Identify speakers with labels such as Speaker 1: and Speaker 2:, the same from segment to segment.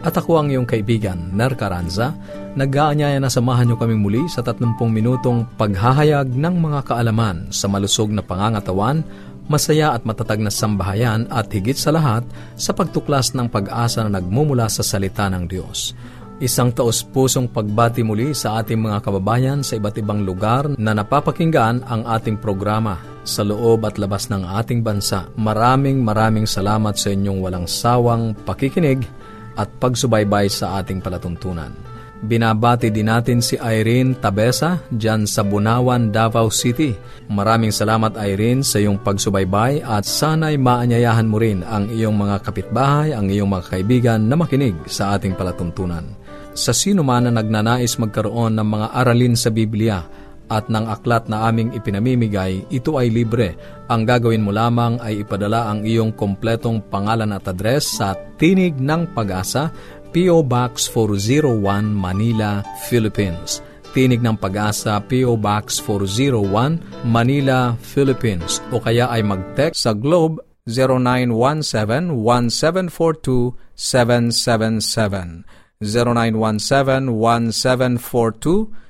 Speaker 1: At ako ang iyong kaibigan, Ner Caranza, nag-aanyaya na samahan niyo kami muli sa 30 minutong paghahayag ng mga kaalaman sa malusog na pangangatawan, masaya at matatag na sambahayan at higit sa lahat sa pagtuklas ng pag-asa na nagmumula sa salita ng Diyos. Isang taos-pusong pagbati muli sa ating mga kababayan sa iba't ibang lugar na napapakinggan ang ating programa sa loob at labas ng ating bansa. Maraming maraming salamat sa inyong walang sawang pakikinig at pagsubaybay sa ating palatuntunan. Binabati din natin si Irene Tabesa dyan sa Bunawan, Davao City. Maraming salamat Irene sa iyong pagsubaybay at sana'y maanyayahan mo rin ang iyong mga kapitbahay, ang iyong mga kaibigan na makinig sa ating palatuntunan. Sa sino man na nagnanais magkaroon ng mga aralin sa Biblia at ng aklat na aming ipinamimigay, ito ay libre. Ang gagawin mo lamang ay ipadala ang iyong kompletong pangalan at address sa Tinig ng Pag-asa, P.O. Box 401 Manila, Philippines. Tinig ng Pag-asa, P.O. Box 401 Manila, Philippines. O kaya ay mag-text sa Globe 0917-1742-777. 0917-1742-777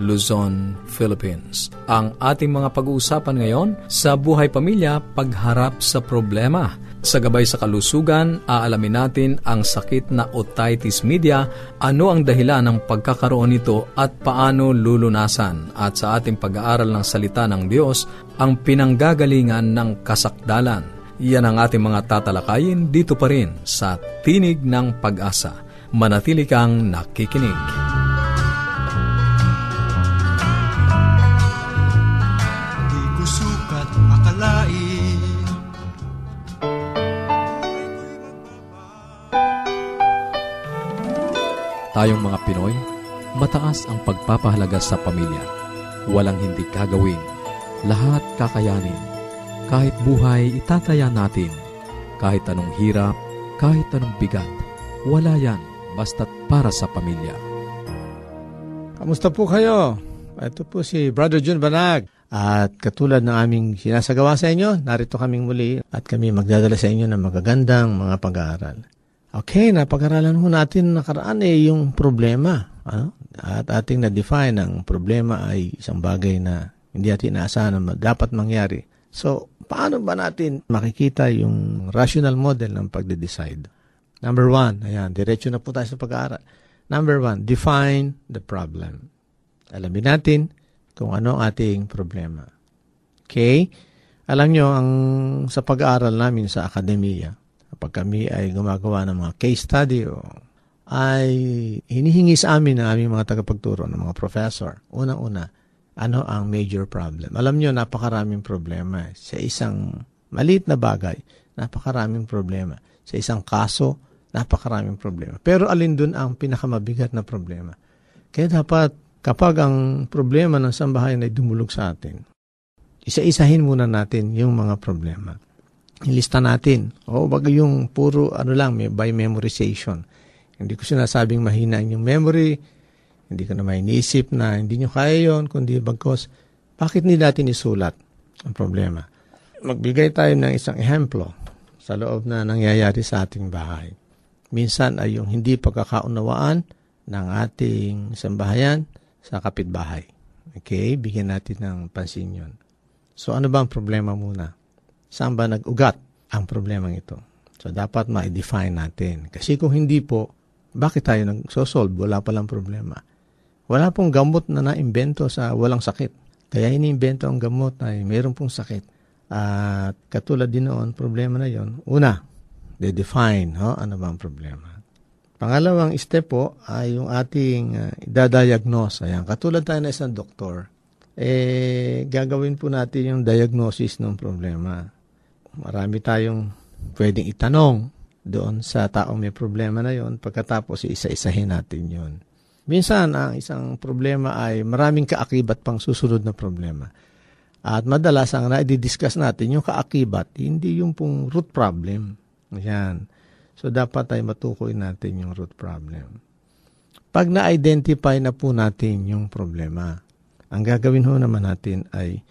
Speaker 1: Luzon, Philippines. Ang ating mga pag-uusapan ngayon sa buhay pamilya, pagharap sa problema. Sa gabay sa kalusugan, aalamin natin ang sakit na otitis media, ano ang dahilan ng pagkakaroon nito at paano lulunasan. At sa ating pag-aaral ng salita ng Diyos, ang pinanggagalingan ng kasakdalan. Yan ang ating mga tatalakayin dito pa rin sa Tinig ng Pag-asa. Manatili kang nakikinig. Tayong mga Pinoy, mataas ang pagpapahalaga sa pamilya. Walang hindi kagawin. Lahat kakayanin. Kahit buhay, itataya natin. Kahit anong hirap, kahit anong bigat. Wala yan, basta't para sa pamilya.
Speaker 2: Kamusta po kayo? Ito po si Brother Jun Banag. At katulad ng aming sinasagawa sa inyo, narito kaming muli at kami magdadala sa inyo ng magagandang mga pag-aaral. Okay, napag-aralan ho natin nakaraan eh yung problema. Ano? At ating na-define ang problema ay isang bagay na hindi natin inaasahan na dapat mangyari. So, paano ba natin makikita yung rational model ng pagde-decide? Number one, ayan, diretso na po tayo sa pag-aaral. Number one, define the problem. Alamin natin kung ano ang ating problema. Okay? Alam nyo, ang, sa pag-aaral namin sa akademiya, kapag kami ay gumagawa ng mga case study o ay hinihingi sa amin ng aming mga tagapagturo, ng mga professor, unang-una, ano ang major problem? Alam nyo, napakaraming problema. Sa isang maliit na bagay, napakaraming problema. Sa isang kaso, napakaraming problema. Pero alin dun ang pinakamabigat na problema? Kaya dapat, kapag ang problema ng sambahayan ay dumulog sa atin, isa-isahin muna natin yung mga problema ilista natin. O wag yung puro ano lang, may, by memorization. Hindi ko sinasabing mahina yung memory, hindi ko na may iniisip na hindi nyo kaya yon kundi bagkos, bakit hindi natin isulat ang problema? Magbigay tayo ng isang ehemplo sa loob na nangyayari sa ating bahay. Minsan ay yung hindi pagkakaunawaan ng ating sambahayan sa kapitbahay. Okay? Bigyan natin ng pansin yun. So ano ba ang problema muna? Saan ba nag-ugat ang problemang ito. So, dapat ma-define natin. Kasi kung hindi po, bakit tayo nag-solve? Wala palang problema. Wala pong gamot na naimbento sa walang sakit. Kaya iniimbento ang gamot ay mayroon pong sakit. At katulad din noon, problema na yon. Una, they define ho, ano ba ang problema. Pangalawang step po ay yung ating uh, idadiagnose. Ayan, katulad tayo na isang doktor, eh, gagawin po natin yung diagnosis ng problema. Marami tayong pwedeng itanong doon sa taong may problema na yon pagkatapos isa-isahin natin yon. Minsan, ang isang problema ay maraming kaakibat pang susunod na problema. At madalas ang na-discuss natin yung kaakibat, hindi yung pong root problem. Yan. So, dapat ay matukoy natin yung root problem. Pag na-identify na po natin yung problema, ang gagawin ho naman natin ay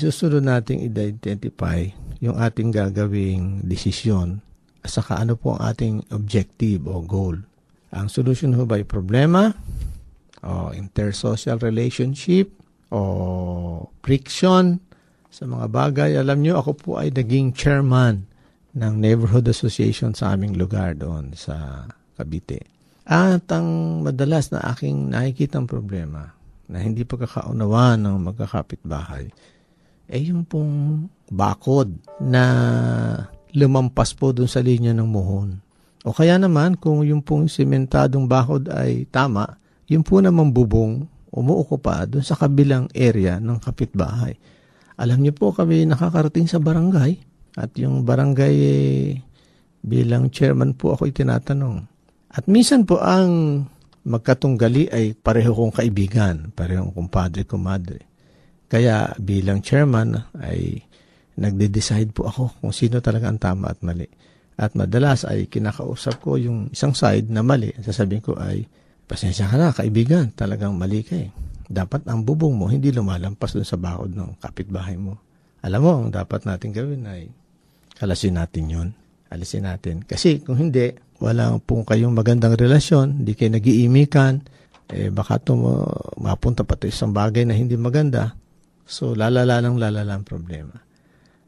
Speaker 2: isusunod natin i-identify yung ating gagawing desisyon at saka ano po ang ating objective o goal. Ang solution ho ba ay problema o intersocial relationship o friction sa mga bagay. Alam nyo, ako po ay naging chairman ng neighborhood association sa aming lugar doon sa Cavite. At ang madalas na aking nakikitang problema na hindi pagkakaunawa ng magkakapit-bahay ay yung pong bakod na lumampas po dun sa linya ng muhon. O kaya naman, kung yung pong sementadong bakod ay tama, yung po naman bubong umuuko pa dun sa kabilang area ng kapitbahay. Alam niyo po kami nakakarating sa barangay at yung barangay eh, bilang chairman po ako itinatanong. At minsan po ang magkatunggali ay pareho kong kaibigan, parehong kumpadre, kumadre. Kaya bilang chairman ay nagde-decide po ako kung sino talaga ang tama at mali. At madalas ay kinakausap ko yung isang side na mali. Sasabihin ko ay, pasensya ka na, kaibigan, talagang mali ka eh. Dapat ang bubong mo hindi lumalampas dun sa bakod ng kapitbahay mo. Alam mo, ang dapat natin gawin ay kalasin natin yon Alisin natin. Kasi kung hindi, wala pong kayong magandang relasyon, hindi kayo nag-iimikan, eh baka ito mapunta pa ito isang bagay na hindi maganda. So, lalala ng lalala ang problema.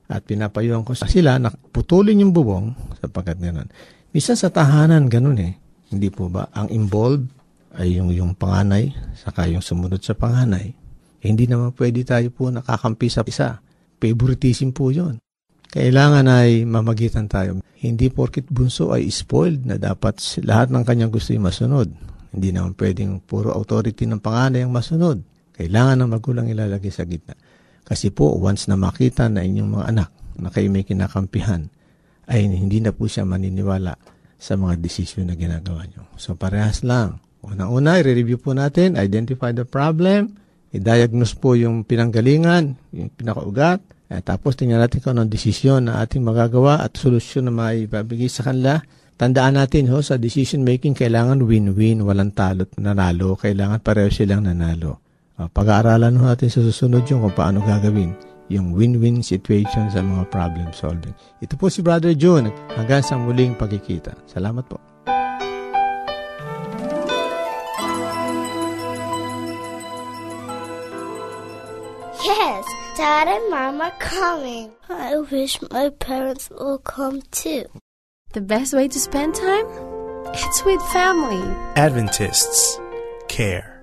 Speaker 2: At pinapayuhan ko sila na putulin yung bubong sapagkat gano'n. Misa sa tahanan, ganun eh. Hindi po ba? Ang involved ay yung, yung panganay, saka yung sumunod sa panganay. Eh, hindi naman pwede tayo po nakakampi sa isa. Favoritism po yon. Kailangan ay mamagitan tayo. Hindi porkit bunso ay spoiled na dapat lahat ng kanyang gusto ay masunod. Hindi naman pwedeng puro authority ng panganay ang masunod. Kailangan ng magulang ilalagay sa gitna. Kasi po, once na makita na inyong mga anak na kayo may kinakampihan, ay hindi na po siya maniniwala sa mga desisyon na ginagawa nyo. So, parehas lang. Una-una, i-review po natin, identify the problem, i-diagnose po yung pinanggalingan, yung pinakaugat, at tapos tingnan natin kung anong desisyon na ating magagawa at solusyon na maibabigay sa kanila. Tandaan natin ho, sa decision making, kailangan win-win, walang talo't nanalo. Kailangan pareho silang nanalo. Uh, pag-aaralan natin sa susunod yung kung paano gagawin yung win-win situation sa mga problem solving. Ito po si Brother June. Hanggang sa muling pagkikita. Salamat po.
Speaker 3: Yes, Dad and Mom are coming. I wish my parents will come too.
Speaker 4: The best way to spend time? It's with family.
Speaker 5: Adventists care.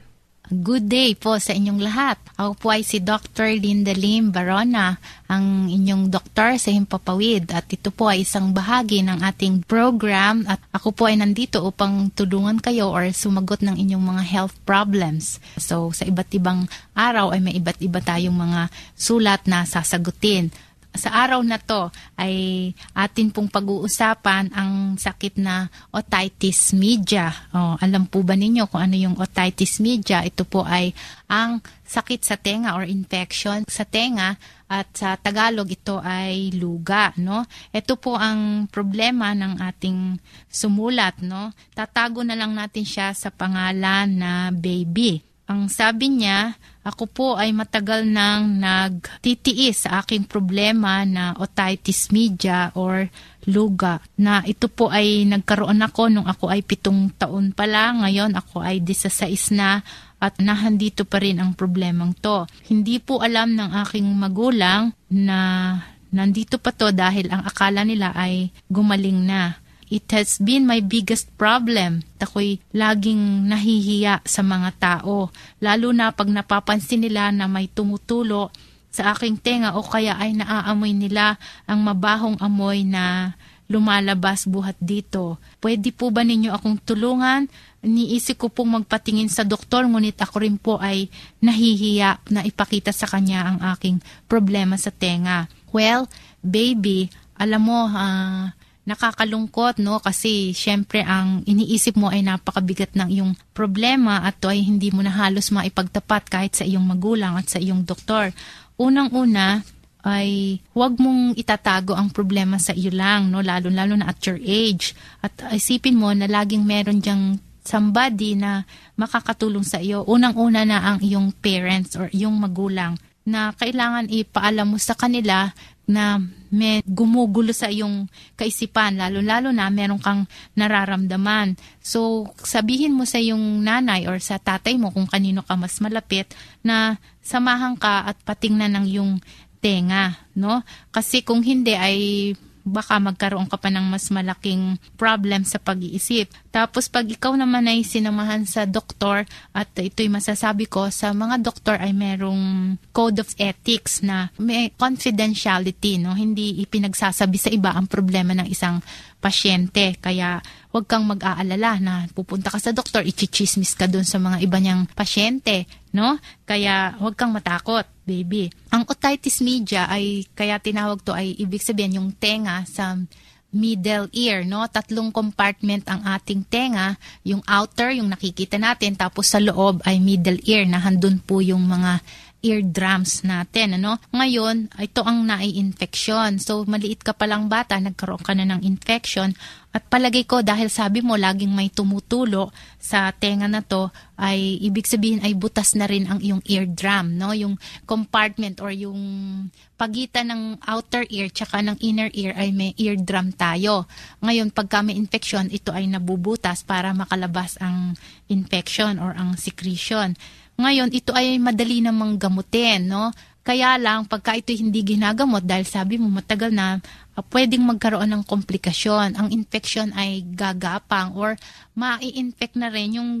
Speaker 6: Good day po sa inyong lahat. Ako po ay si Dr. Linda Lim Barona, ang inyong doktor sa Himpapawid. At ito po ay isang bahagi ng ating program at ako po ay nandito upang tulungan kayo or sumagot ng inyong mga health problems. So sa iba't ibang araw ay may iba't iba tayong mga sulat na sasagutin. Sa araw na to ay atin pong pag-uusapan ang sakit na otitis media. Oh, alam po ba ninyo kung ano yung otitis media? Ito po ay ang sakit sa tenga or infection sa tenga at sa Tagalog ito ay luga, no? Ito po ang problema ng ating sumulat, no? Tatago na lang natin siya sa pangalan na baby. Ang sabi niya, ako po ay matagal nang nagtitiis sa aking problema na otitis media or luga. Na ito po ay nagkaroon ako nung ako ay pitong taon pa lang. Ngayon ako ay 16 na at nahandito pa rin ang problemang to. Hindi po alam ng aking magulang na nandito pa to dahil ang akala nila ay gumaling na. It has been my biggest problem. Ako'y laging nahihiya sa mga tao, lalo na pag napapansin nila na may tumutulo sa aking tenga o kaya ay naaamoy nila ang mabahong amoy na lumalabas buhat dito. Pwede po ba ninyo akong tulungan? Niisip ko pong magpatingin sa doktor, ngunit ako rin po ay nahihiya na ipakita sa kanya ang aking problema sa tenga. Well, baby, alam mo, uh, nakakalungkot no kasi syempre ang iniisip mo ay napakabigat ng iyong problema at to ay hindi mo na halos maipagtapat kahit sa iyong magulang at sa iyong doktor. Unang-una, ay huwag mong itatago ang problema sa iyo lang, no? lalo-lalo na at your age. At isipin mo na laging meron diyang somebody na makakatulong sa iyo. Unang-una na ang iyong parents or iyong magulang na kailangan ipaalam mo sa kanila na may gumugulo sa iyong kaisipan, lalo-lalo na meron kang nararamdaman. So, sabihin mo sa iyong nanay or sa tatay mo kung kanino ka mas malapit na samahan ka at patingnan ng iyong tenga, no? Kasi kung hindi ay baka magkaroon ka pa ng mas malaking problem sa pag-iisip. Tapos pag ikaw naman ay sinamahan sa doktor at ito'y masasabi ko sa mga doktor ay merong code of ethics na may confidentiality, no? Hindi ipinagsasabi sa iba ang problema ng isang pasyente. Kaya huwag kang mag-aalala na pupunta ka sa doktor, ichichismis ka dun sa mga iba niyang pasyente, no? Kaya huwag kang matakot baby. Ang otitis media ay, kaya tinawag to ay ibig sabihin yung tenga sa middle ear, no? Tatlong compartment ang ating tenga, yung outer, yung nakikita natin, tapos sa loob ay middle ear, na handun po yung mga eardrums natin, ano? Ngayon, ito ang nai-infection. So, maliit ka palang bata, nagkaroon ka na ng infection, at palagay ko dahil sabi mo laging may tumutulo sa tenga na to ay ibig sabihin ay butas na rin ang iyong eardrum, no? Yung compartment or yung pagitan ng outer ear tsaka ng inner ear ay may eardrum tayo. Ngayon pagka may infection, ito ay nabubutas para makalabas ang infection or ang secretion. Ngayon, ito ay madali namang gamutin, no? Kaya lang, pagka ito hindi ginagamot, dahil sabi mo matagal na, uh, pwedeng magkaroon ng komplikasyon. Ang infection ay gagapang or mai-infect na rin yung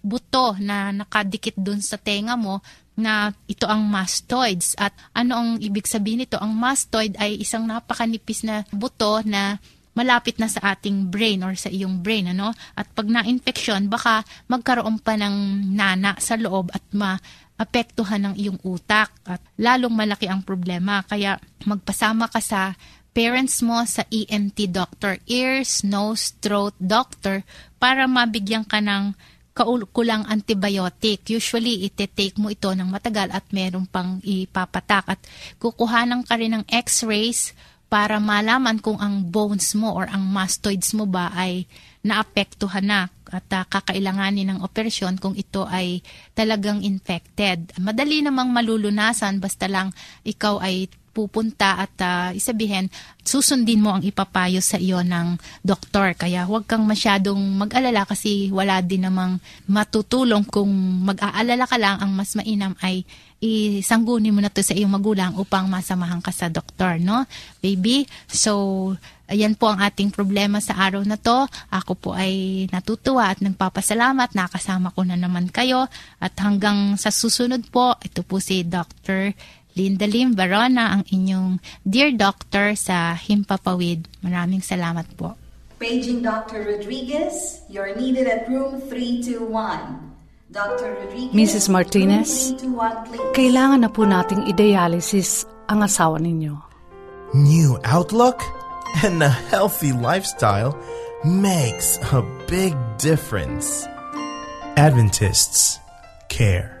Speaker 6: buto na nakadikit dun sa tenga mo na ito ang mastoids. At ano ang ibig sabihin nito? Ang mastoid ay isang napakanipis na buto na malapit na sa ating brain or sa iyong brain. Ano? At pag na-infection, baka magkaroon pa ng nana sa loob at ma apektuhan ng iyong utak at lalong malaki ang problema. Kaya magpasama ka sa parents mo sa ENT doctor, ears, nose, throat doctor para mabigyan ka ng kulang antibiotic. Usually, ite-take mo ito ng matagal at meron pang ipapatak. At kukuhanan ka rin ng x-rays para malaman kung ang bones mo or ang mastoids mo ba ay naapektuhan na at uh, kakailanganin ng operasyon kung ito ay talagang infected. Madali namang malulunasan basta lang ikaw ay pupunta at uh, isabihin, susundin mo ang ipapayo sa iyo ng doktor. Kaya huwag kang masyadong mag-alala kasi wala din namang matutulong kung mag-aalala ka lang. Ang mas mainam ay isanggunin mo na to sa iyong magulang upang masamahan ka sa doktor, no? Baby, so Ayan po ang ating problema sa araw na to. Ako po ay natutuwa at nagpapasalamat. Nakasama ko na naman kayo. At hanggang sa susunod po, ito po si Dr. Linda Lim Barona, ang inyong Dear Doctor sa Himpapawid. Maraming salamat po.
Speaker 7: Paging Dr. Rodriguez, you're needed at room 321. Dr. Rodriguez,
Speaker 8: Mrs. Martinez, kailangan na po nating idealisis ang asawa ninyo.
Speaker 5: new outlook, and a healthy lifestyle makes a big difference. Adventists care.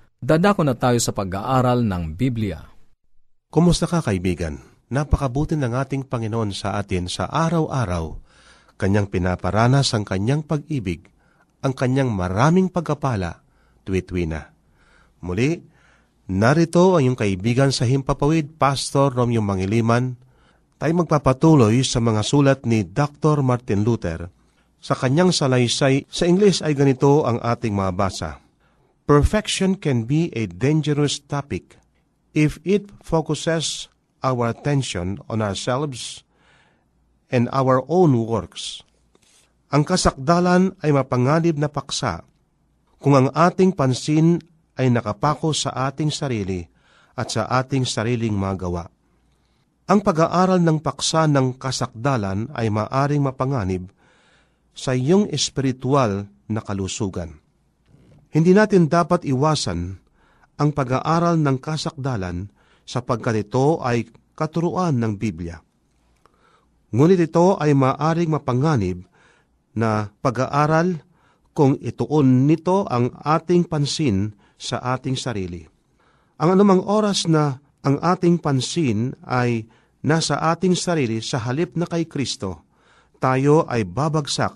Speaker 1: Dadako na tayo sa pag-aaral ng Biblia.
Speaker 8: Kumusta ka kaibigan? Napakabuti ng ating Panginoon sa atin sa araw-araw. Kanyang pinaparanas ang kanyang pag-ibig, ang kanyang maraming pagkapala, tuwit na. Muli, narito ang iyong kaibigan sa Himpapawid, Pastor Romeo Mangiliman. Tayo magpapatuloy sa mga sulat ni Dr. Martin Luther. Sa kanyang salaysay, sa Ingles ay ganito ang ating mabasa. Perfection can be a dangerous topic if it focuses our attention on ourselves and our own works. Ang kasakdalan ay mapanganib na paksa kung ang ating pansin ay nakapako sa ating sarili at sa ating sariling magawa. Ang pag-aaral ng paksa ng kasakdalan ay maaring mapanganib sa iyong espiritual na kalusugan. Hindi natin dapat iwasan ang pag-aaral ng kasakdalan sapagkat ito ay katuruan ng Biblia. Ngunit ito ay maaring mapanganib na pag-aaral kung ituon nito ang ating pansin sa ating sarili. Ang anumang oras na ang ating pansin ay nasa ating sarili sa halip na kay Kristo, tayo ay babagsak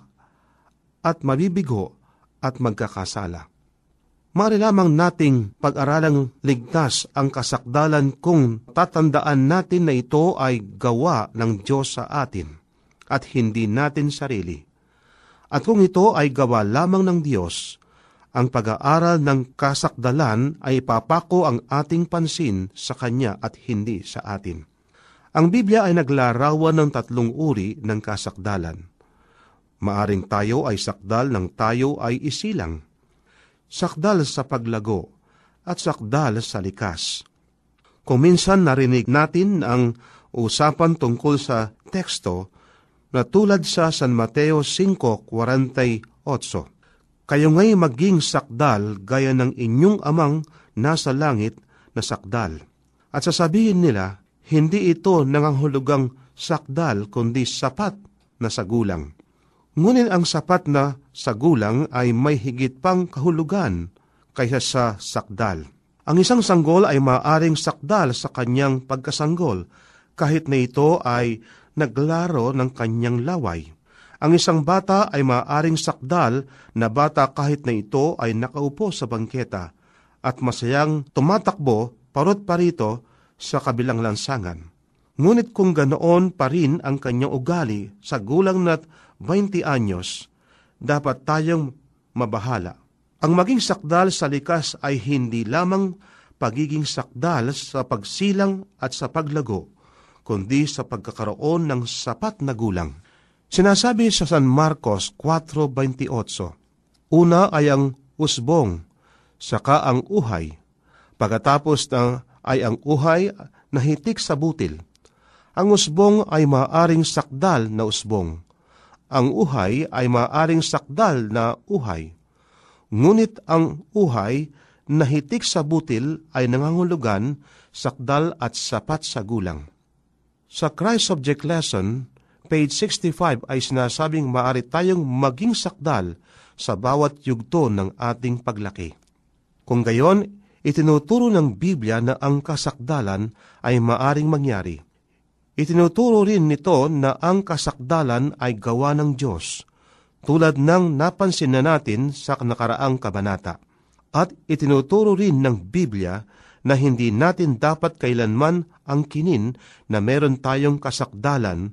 Speaker 8: at mabibigo at magkakasala. Mari lamang nating pag-aralang ligtas ang kasakdalan kung tatandaan natin na ito ay gawa ng Diyos sa atin at hindi natin sarili. At kung ito ay gawa lamang ng Diyos, ang pag-aaral ng kasakdalan ay papako ang ating pansin sa Kanya at hindi sa atin. Ang Biblia ay naglarawan ng tatlong uri ng kasakdalan. Maaring tayo ay sakdal ng tayo ay isilang sakdal sa paglago, at sakdal sa likas. Kung minsan narinig natin ang usapan tungkol sa teksto na tulad sa San Mateo 5.48, Kayo ngay maging sakdal gaya ng inyong amang nasa langit na sakdal. At sasabihin nila, hindi ito nangangahulugang sakdal kundi sapat na sagulang. Ngunit ang sapat na sagulang ay may higit pang kahulugan kaysa sa sakdal. Ang isang sanggol ay maaring sakdal sa kanyang pagkasanggol kahit na ito ay naglaro ng kanyang laway. Ang isang bata ay maaring sakdal na bata kahit na ito ay nakaupo sa bangketa at masayang tumatakbo parot parito sa kabilang lansangan. Ngunit kung ganoon pa rin ang kanyang ugali sa gulang na 20 anyos, dapat tayong mabahala. Ang maging sakdal sa likas ay hindi lamang pagiging sakdal sa pagsilang at sa paglago, kundi sa pagkakaroon ng sapat na gulang. Sinasabi sa San Marcos 4.28, Una ay ang usbong, saka ang uhay, pagkatapos na ay ang uhay na hitik sa butil. Ang usbong ay maaring sakdal na usbong, ang uhay ay maaring sakdal na uhay. Ngunit ang uhay na hitik sa butil ay nangangulugan, sakdal at sapat sa gulang. Sa Christ Subject Lesson, page 65 ay sinasabing maaari tayong maging sakdal sa bawat yugto ng ating paglaki. Kung gayon, itinuturo ng Biblia na ang kasakdalan ay maaring mangyari. Itinuturo rin nito na ang kasakdalan ay gawa ng Diyos, tulad ng napansin na natin sa nakaraang kabanata. At itinuturo rin ng Biblia na hindi natin dapat kailanman ang kinin na meron tayong kasakdalan.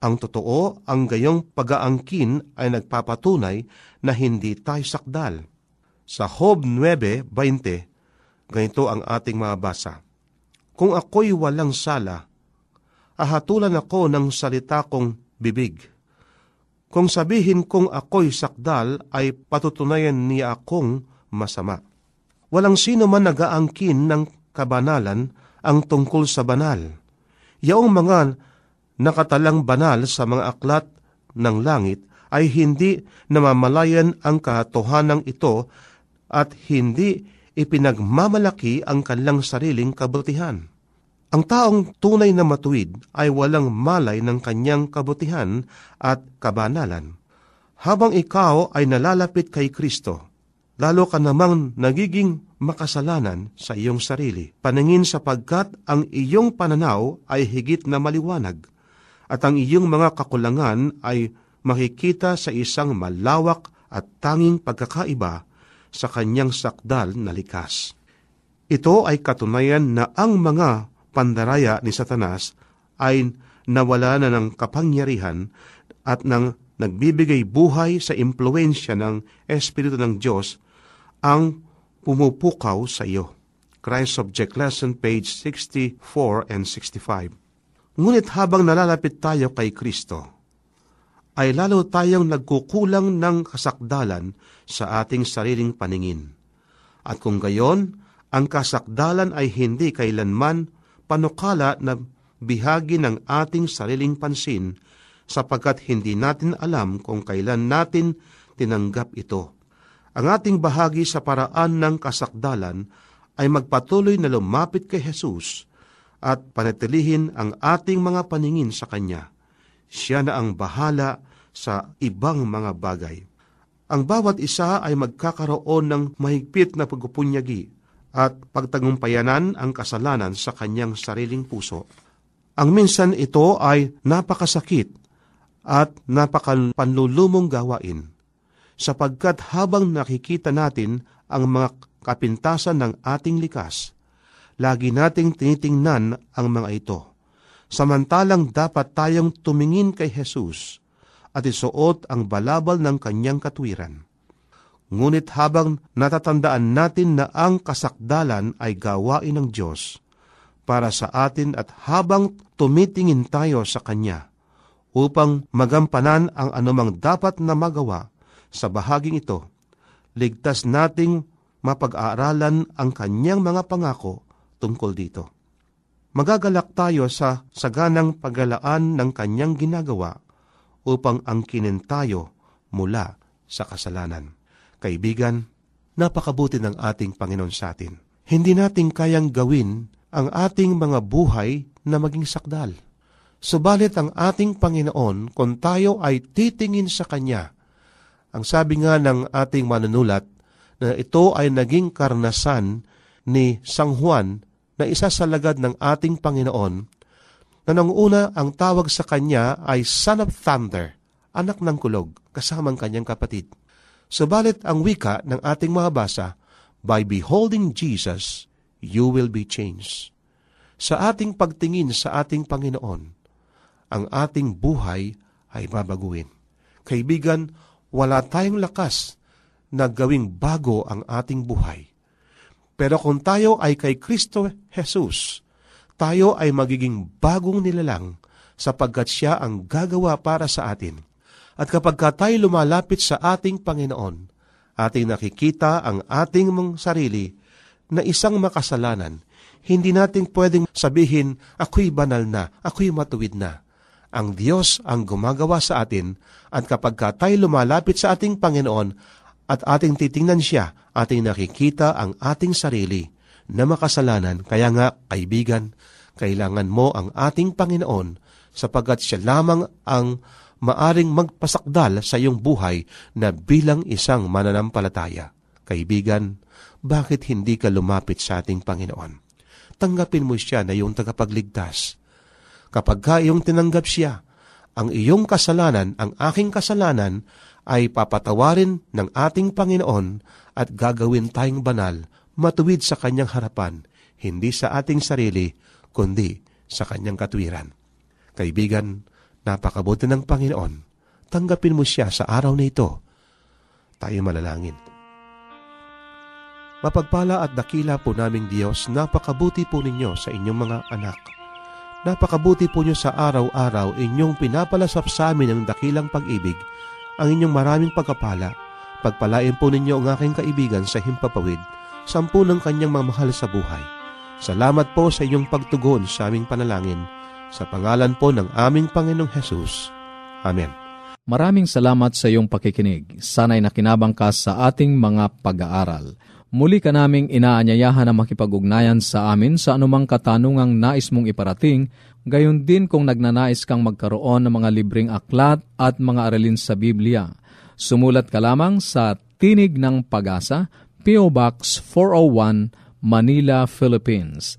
Speaker 8: Ang totoo, ang gayong pag-aangkin ay nagpapatunay na hindi tayo sakdal. Sa Hob 9.20, ganito ang ating mabasa. Kung ako'y walang sala, ahatulan ako ng salita kong bibig. Kung sabihin kong ako'y sakdal, ay patutunayan niya akong masama. Walang sino man nagaangkin ng kabanalan ang tungkol sa banal. Yaong mga nakatalang banal sa mga aklat ng langit ay hindi namamalayan ang katotohanan ito at hindi ipinagmamalaki ang kanilang sariling kabutihan. Ang taong tunay na matuwid ay walang malay ng kanyang kabutihan at kabanalan. Habang ikaw ay nalalapit kay Kristo, lalo ka namang nagiging makasalanan sa iyong sarili. Paningin sapagkat ang iyong pananaw ay higit na maliwanag at ang iyong mga kakulangan ay makikita sa isang malawak at tanging pagkakaiba sa kanyang sakdal na likas. Ito ay katunayan na ang mga pandaraya ni Satanas ay nawala na ng kapangyarihan at nang nagbibigay buhay sa impluensya ng Espiritu ng Diyos ang pumupukaw sa iyo. Christ Subject Lesson, page 64 and 65. Ngunit habang nalalapit tayo kay Kristo, ay lalo tayong nagkukulang ng kasakdalan sa ating sariling paningin. At kung gayon, ang kasakdalan ay hindi kailanman panukala na bihagi ng ating sariling pansin sapagkat hindi natin alam kung kailan natin tinanggap ito. Ang ating bahagi sa paraan ng kasakdalan ay magpatuloy na lumapit kay Jesus at panatilihin ang ating mga paningin sa Kanya. Siya na ang bahala sa ibang mga bagay. Ang bawat isa ay magkakaroon ng mahigpit na pagpupunyagi at pagtagumpayanan ang kasalanan sa kanyang sariling puso. Ang minsan ito ay napakasakit at napakapanlulumong gawain sapagkat habang nakikita natin ang mga kapintasan ng ating likas, lagi nating tinitingnan ang mga ito. Samantalang dapat tayong tumingin kay Jesus at isuot ang balabal ng kanyang katwiran. Ngunit habang natatandaan natin na ang kasakdalan ay gawain ng Diyos para sa atin at habang tumitingin tayo sa Kanya upang magampanan ang anumang dapat na magawa sa bahaging ito, ligtas nating mapag-aaralan ang kanyang mga pangako tungkol dito. Magagalak tayo sa saganang paggalaan ng kanyang ginagawa upang angkinin tayo mula sa kasalanan. Kaibigan, napakabuti ng ating Panginoon sa atin. Hindi natin kayang gawin ang ating mga buhay na maging sakdal. Subalit ang ating Panginoon, kung tayo ay titingin sa Kanya, ang sabi nga ng ating manunulat na ito ay naging karnasan ni Sang Juan na isa sa lagad ng ating Panginoon na nang una ang tawag sa kanya ay Son of Thunder, anak ng kulog, kasamang kanyang kapatid. Subalit ang wika ng ating mga By beholding Jesus, you will be changed. Sa ating pagtingin sa ating Panginoon, ang ating buhay ay babaguhin. Kaibigan, wala tayong lakas na gawing bago ang ating buhay. Pero kung tayo ay kay Kristo Jesus, tayo ay magiging bagong nilalang sapagkat siya ang gagawa para sa atin. At kapag ka tayo lumalapit sa ating Panginoon, ating nakikita ang ating mong sarili na isang makasalanan, hindi natin pwedeng sabihin, ako'y banal na, ako'y matuwid na ang Diyos ang gumagawa sa atin at kapag ka tayo lumalapit sa ating Panginoon at ating titingnan siya, ating nakikita ang ating sarili na makasalanan. Kaya nga, kaibigan, kailangan mo ang ating Panginoon sapagat siya lamang ang maaring magpasakdal sa iyong buhay na bilang isang mananampalataya. Kaibigan, bakit hindi ka lumapit sa ating Panginoon? Tanggapin mo siya na iyong tagapagligtas Kapag ka iyong tinanggap siya, ang iyong kasalanan, ang aking kasalanan, ay papatawarin ng ating Panginoon at gagawin tayong banal, matuwid sa kanyang harapan, hindi sa ating sarili, kundi sa kanyang katwiran. Kaibigan, napakabuti ng Panginoon. Tanggapin mo siya sa araw na ito. Tayo malalangin. Mapagpala at dakila po naming Diyos, napakabuti po ninyo sa inyong mga anak. Napakabuti po nyo sa araw-araw inyong pinapalasap sa amin ng dakilang pag-ibig, ang inyong maraming pagkapala. Pagpalain po ninyo ang aking kaibigan sa himpapawid, sampu ng kanyang mamahal sa buhay. Salamat po sa inyong pagtugon sa aming panalangin, sa pangalan po ng aming Panginoong Hesus. Amen.
Speaker 1: Maraming salamat sa iyong pakikinig. Sana'y nakinabang ka sa ating mga pag-aaral. Muli ka naming inaanyayahan na makipag-ugnayan sa amin sa anumang katanungang nais mong iparating, gayon din kung nagnanais kang magkaroon ng mga libreng aklat at mga aralin sa Biblia. Sumulat ka lamang sa Tinig ng Pag-asa, P.O. Box 401, Manila, Philippines.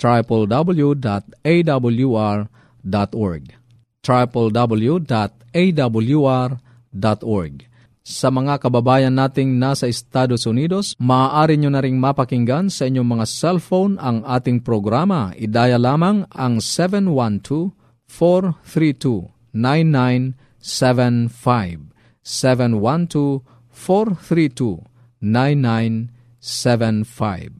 Speaker 1: www.awr.org www.awr.org sa mga kababayan nating nasa Estados Unidos, maaari nyo na ring mapakinggan sa inyong mga cellphone ang ating programa. Idaya lamang ang 712-432-9975. 712-432-9975.